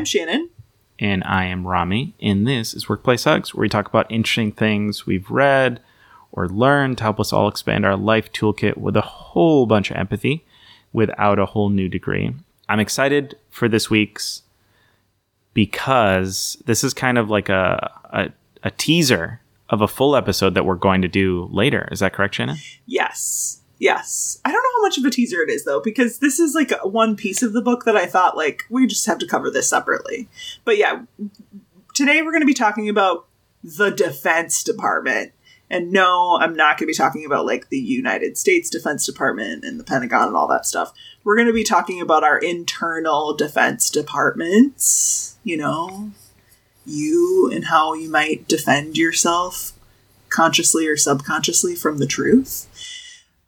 I'm Shannon. And I am Rami. And this is Workplace Hugs, where we talk about interesting things we've read or learned to help us all expand our life toolkit with a whole bunch of empathy without a whole new degree. I'm excited for this week's because this is kind of like a, a, a teaser of a full episode that we're going to do later. Is that correct, Shannon? Yes. Yes. I don't know how much of a teaser it is though, because this is like one piece of the book that I thought like we just have to cover this separately. But yeah, today we're going to be talking about the Defense Department. And no, I'm not going to be talking about like the United States Defense Department and the Pentagon and all that stuff. We're going to be talking about our internal defense departments, you know, you and how you might defend yourself consciously or subconsciously from the truth.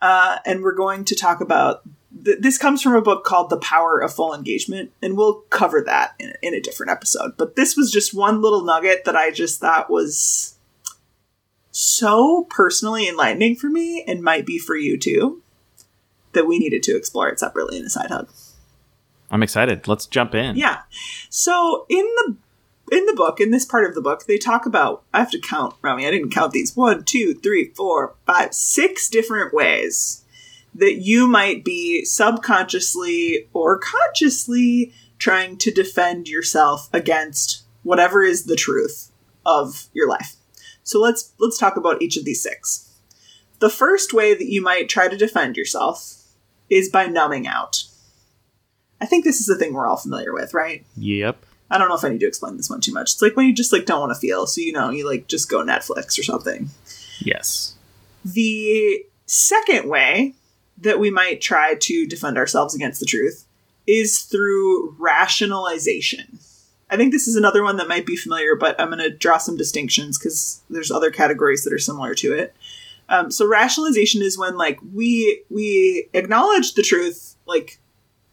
Uh, and we're going to talk about th- this comes from a book called The Power of Full Engagement, and we'll cover that in, in a different episode. But this was just one little nugget that I just thought was so personally enlightening for me and might be for you too that we needed to explore it separately in a side hug. I'm excited. Let's jump in. Yeah. So in the in the book, in this part of the book, they talk about I have to count, Rami, I didn't count these. One, two, three, four, five, six different ways that you might be subconsciously or consciously trying to defend yourself against whatever is the truth of your life. So let's let's talk about each of these six. The first way that you might try to defend yourself is by numbing out. I think this is a thing we're all familiar with, right? Yep. I don't know if I need to explain this one too much. It's like when you just like don't want to feel, so you know, you like just go Netflix or something. Yes. The second way that we might try to defend ourselves against the truth is through rationalization. I think this is another one that might be familiar, but I'm going to draw some distinctions because there's other categories that are similar to it. Um, so rationalization is when like we we acknowledge the truth, like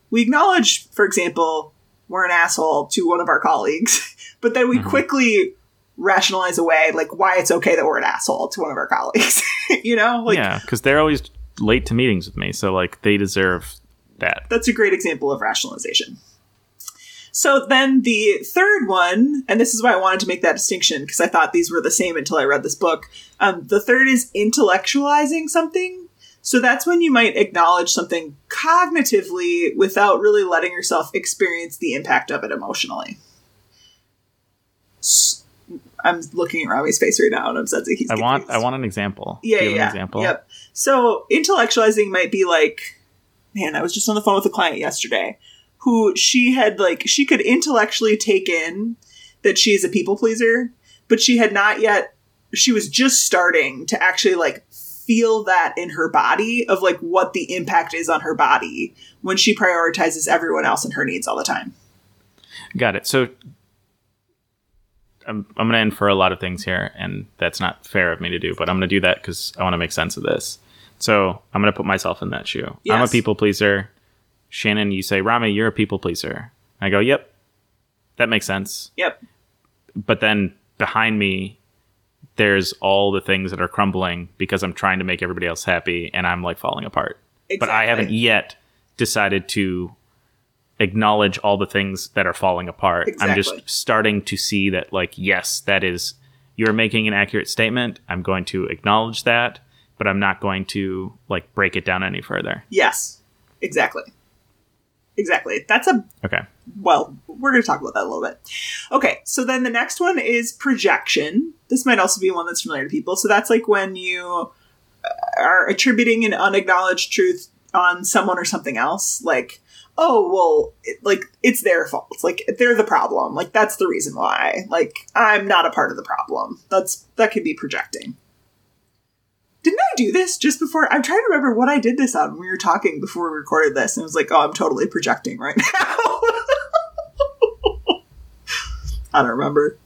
we acknowledge, for example, we're an asshole to one of our colleagues, but then we mm-hmm. quickly rationalize away like why it's okay that we're an asshole to one of our colleagues. you know, like yeah, because they're always late to meetings with me, so like they deserve that. That's a great example of rationalization. So then the third one, and this is why I wanted to make that distinction because I thought these were the same until I read this book. Um, the third is intellectualizing something. So that's when you might acknowledge something cognitively without really letting yourself experience the impact of it emotionally. I'm looking at Rami's face right now and I'm sensing he's. I want. I want an example. Yeah, yeah. An example. Yep. So intellectualizing might be like, man, I was just on the phone with a client yesterday, who she had like she could intellectually take in that she is a people pleaser, but she had not yet. She was just starting to actually like feel that in her body of like what the impact is on her body when she prioritizes everyone else and her needs all the time. Got it. So I'm, I'm going to infer a lot of things here, and that's not fair of me to do, but I'm going to do that because I want to make sense of this. So I'm going to put myself in that shoe. Yes. I'm a people pleaser. Shannon, you say, Rami, you're a people pleaser. I go, yep, that makes sense. Yep. But then behind me there's all the things that are crumbling because I'm trying to make everybody else happy and I'm like falling apart. Exactly. But I haven't yet decided to acknowledge all the things that are falling apart. Exactly. I'm just starting to see that like yes, that is you're making an accurate statement. I'm going to acknowledge that, but I'm not going to like break it down any further. Yes. Exactly. Exactly. That's a Okay. Well, we're going to talk about that a little bit. Okay, so then the next one is projection. This might also be one that's familiar to people. So that's like when you uh, are attributing an unacknowledged truth on someone or something else. Like, oh, well, it, like, it's their fault. Like, they're the problem. Like, that's the reason why. Like, I'm not a part of the problem. That's, that could be projecting didn't I do this just before? I'm trying to remember what I did this on. We were talking before we recorded this, and it was like, oh, I'm totally projecting right now. I don't remember.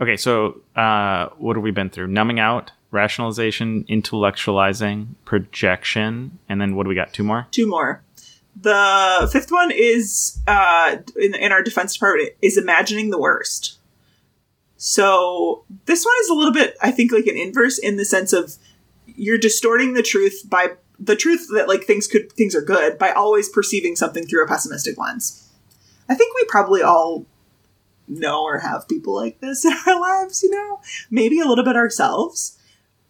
Okay, so uh, what have we been through? Numbing out, rationalization, intellectualizing, projection, and then what do we got? Two more. Two more. The fifth one is uh, in, in our defense department is imagining the worst. So this one is a little bit, I think, like an inverse in the sense of you're distorting the truth by the truth that like things could things are good by always perceiving something through a pessimistic lens. I think we probably all know or have people like this in our lives, you know? Maybe a little bit ourselves.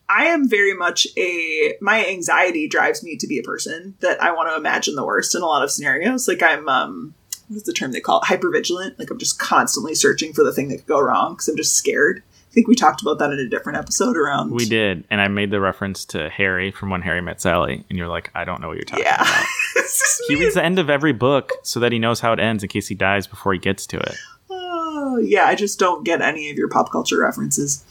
I am very much a my anxiety drives me to be a person that I want to imagine the worst in a lot of scenarios. Like I'm um what's the term they call it? Hypervigilant. Like I'm just constantly searching for the thing that could go wrong because I'm just scared. I think we talked about that in a different episode around. We did, and I made the reference to Harry from When Harry Met Sally, and you're like, I don't know what you're talking yeah. about. he reads the end of every book so that he knows how it ends in case he dies before he gets to it. Oh, yeah, I just don't get any of your pop culture references.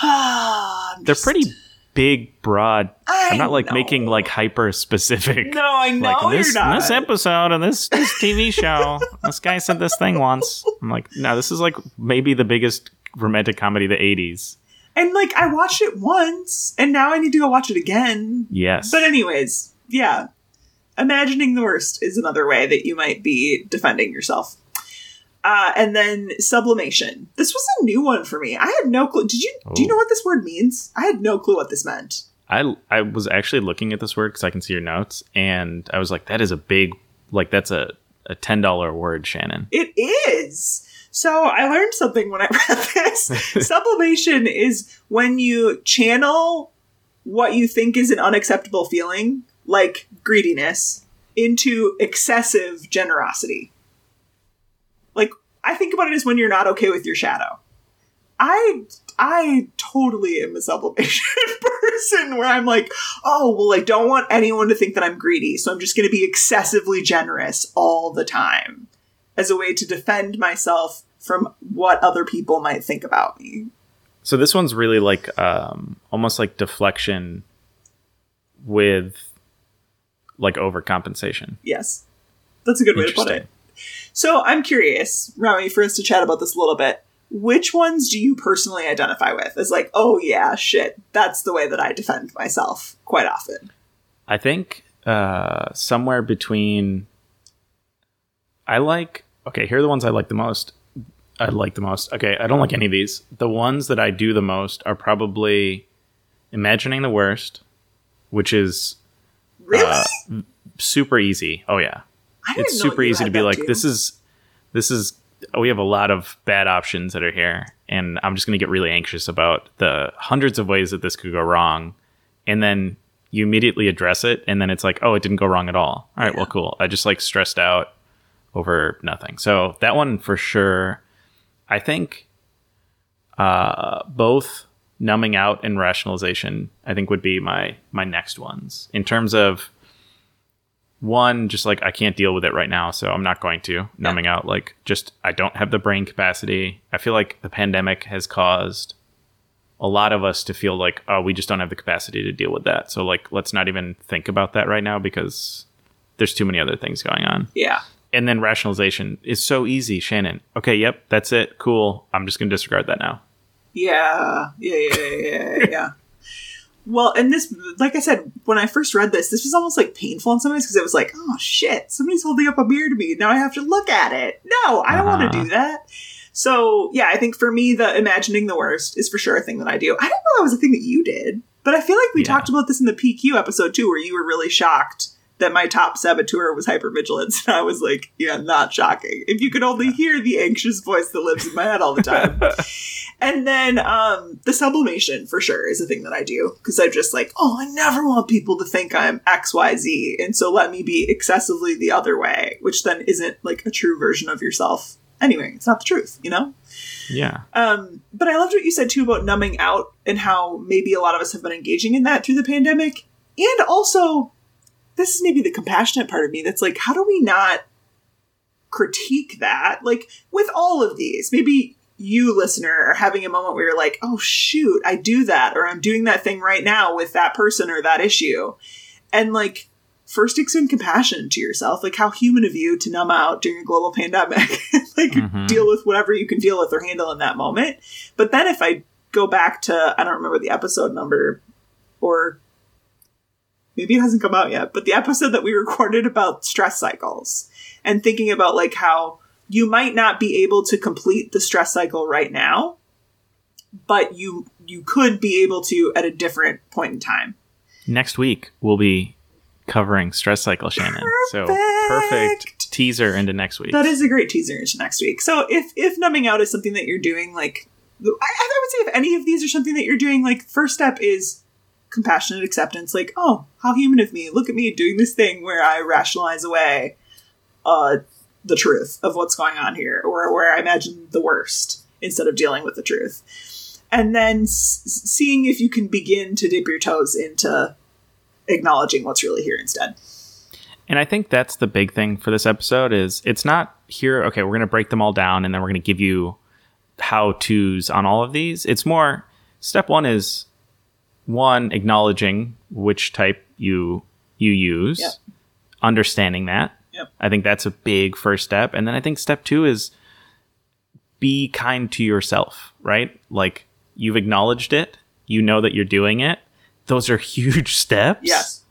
They're pretty big, broad. I am not like know. making like hyper specific. No, I know like, this, you're not. this episode and this this TV show, this guy said this thing once. I'm like, no, this is like maybe the biggest romantic comedy of the 80s. And like I watched it once and now I need to go watch it again. Yes. But anyways, yeah. Imagining the worst is another way that you might be defending yourself. Uh, and then sublimation. This was a new one for me. I had no clue. Did you oh. do you know what this word means? I had no clue what this meant. I I was actually looking at this word because I can see your notes, and I was like, that is a big like that's a a ten dollar word, Shannon. It is. So I learned something when I read this. Sublimation is when you channel what you think is an unacceptable feeling, like greediness, into excessive generosity. Like I think about it as when you're not okay with your shadow. I I totally am a sublimation person where I'm like, oh well, I don't want anyone to think that I'm greedy, so I'm just going to be excessively generous all the time as a way to defend myself from what other people might think about me. So this one's really like um, almost like deflection with like overcompensation. Yes. That's a good way to put it. So I'm curious, Rami, for us to chat about this a little bit. Which ones do you personally identify with as like, oh yeah, shit, that's the way that I defend myself quite often? I think uh, somewhere between I like okay, here are the ones I like the most. I like the most. Okay, I don't like any of these. The ones that I do the most are probably imagining the worst, which is really uh, super easy. Oh yeah, it's super easy to be like, too. this is this is. We have a lot of bad options that are here, and I'm just going to get really anxious about the hundreds of ways that this could go wrong, and then you immediately address it, and then it's like, oh, it didn't go wrong at all. All right, yeah. well, cool. I just like stressed out over nothing. So that one for sure. I think uh, both numbing out and rationalization. I think would be my my next ones in terms of one just like I can't deal with it right now, so I'm not going to numbing yeah. out. Like just I don't have the brain capacity. I feel like the pandemic has caused a lot of us to feel like oh we just don't have the capacity to deal with that. So like let's not even think about that right now because there's too many other things going on. Yeah and then rationalization is so easy, Shannon. Okay, yep, that's it. Cool. I'm just going to disregard that now. Yeah, yeah, yeah, yeah, yeah. yeah. well, and this, like I said, when I first read this, this was almost like painful in some ways because it was like, oh shit, somebody's holding up a beer to me. Now I have to look at it. No, I don't uh-huh. want to do that. So yeah, I think for me, the imagining the worst is for sure a thing that I do. I didn't know that was a thing that you did, but I feel like we yeah. talked about this in the PQ episode too, where you were really shocked that my top saboteur was hypervigilance. And I was like, yeah, not shocking. If you could only hear the anxious voice that lives in my head all the time. and then um, the sublimation for sure is a thing that I do because I'm just like, oh, I never want people to think I'm XYZ. And so let me be excessively the other way, which then isn't like a true version of yourself. Anyway, it's not the truth, you know? Yeah. Um, but I loved what you said too about numbing out and how maybe a lot of us have been engaging in that through the pandemic. And also this is maybe the compassionate part of me that's like, how do we not critique that? Like, with all of these, maybe you, listener, are having a moment where you're like, oh, shoot, I do that, or I'm doing that thing right now with that person or that issue. And like, first extend compassion to yourself. Like, how human of you to numb out during a global pandemic. like, mm-hmm. deal with whatever you can deal with or handle in that moment. But then if I go back to, I don't remember the episode number or maybe it hasn't come out yet, but the episode that we recorded about stress cycles and thinking about like how you might not be able to complete the stress cycle right now, but you you could be able to at a different point in time. Next week we'll be covering stress cycle Shannon. Perfect. So perfect teaser into next week. That is a great teaser into next week. So if if numbing out is something that you're doing, like I, I would say if any of these are something that you're doing, like first step is compassionate acceptance. Like, oh, how human of me! Look at me doing this thing where I rationalize away uh, the truth of what's going on here, or where I imagine the worst instead of dealing with the truth. And then s- seeing if you can begin to dip your toes into acknowledging what's really here instead. And I think that's the big thing for this episode is it's not here, okay, we're going to break them all down and then we're going to give you how to's on all of these. It's more step 1 is one acknowledging which type you you use, Yep. understanding that. Yep. I think that's a big first step. And then I think step 2 is be kind to yourself, right? Like you've acknowledged it, you know that you're doing it. Those are huge steps Yes.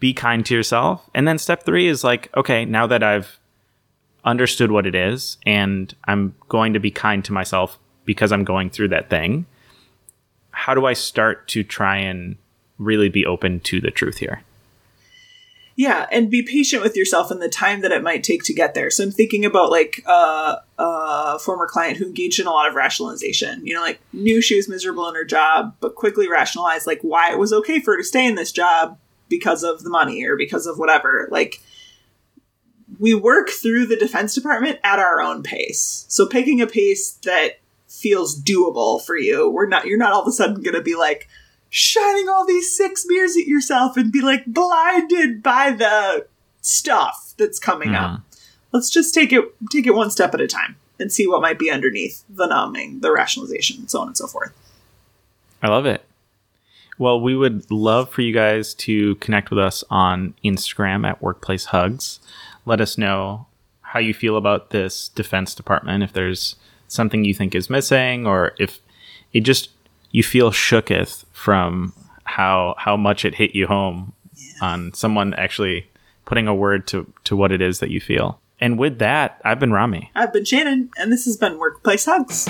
be kind to yourself. And then step three is like, okay, now that I've understood what it is and I'm going to be kind to myself because I'm going through that thing, how do I start to try and really be open to the truth here? Yeah, and be patient with yourself and the time that it might take to get there. So I'm thinking about like uh, a former client who engaged in a lot of rationalization. You know, like knew she was miserable in her job, but quickly rationalized like why it was okay for her to stay in this job because of the money or because of whatever. Like we work through the defense department at our own pace. So picking a pace that feels doable for you. We're not you're not all of a sudden going to be like shining all these six mirrors at yourself and be like blinded by the stuff that's coming up. Mm-hmm. Let's just take it take it one step at a time and see what might be underneath the numbing, the rationalization, so on and so forth. I love it. Well, we would love for you guys to connect with us on Instagram at Workplace Hugs. Let us know how you feel about this defense department, if there's something you think is missing, or if it just you feel shooketh from how how much it hit you home on someone actually putting a word to to what it is that you feel. And with that, I've been Rami. I've been Shannon, and this has been Workplace Hugs.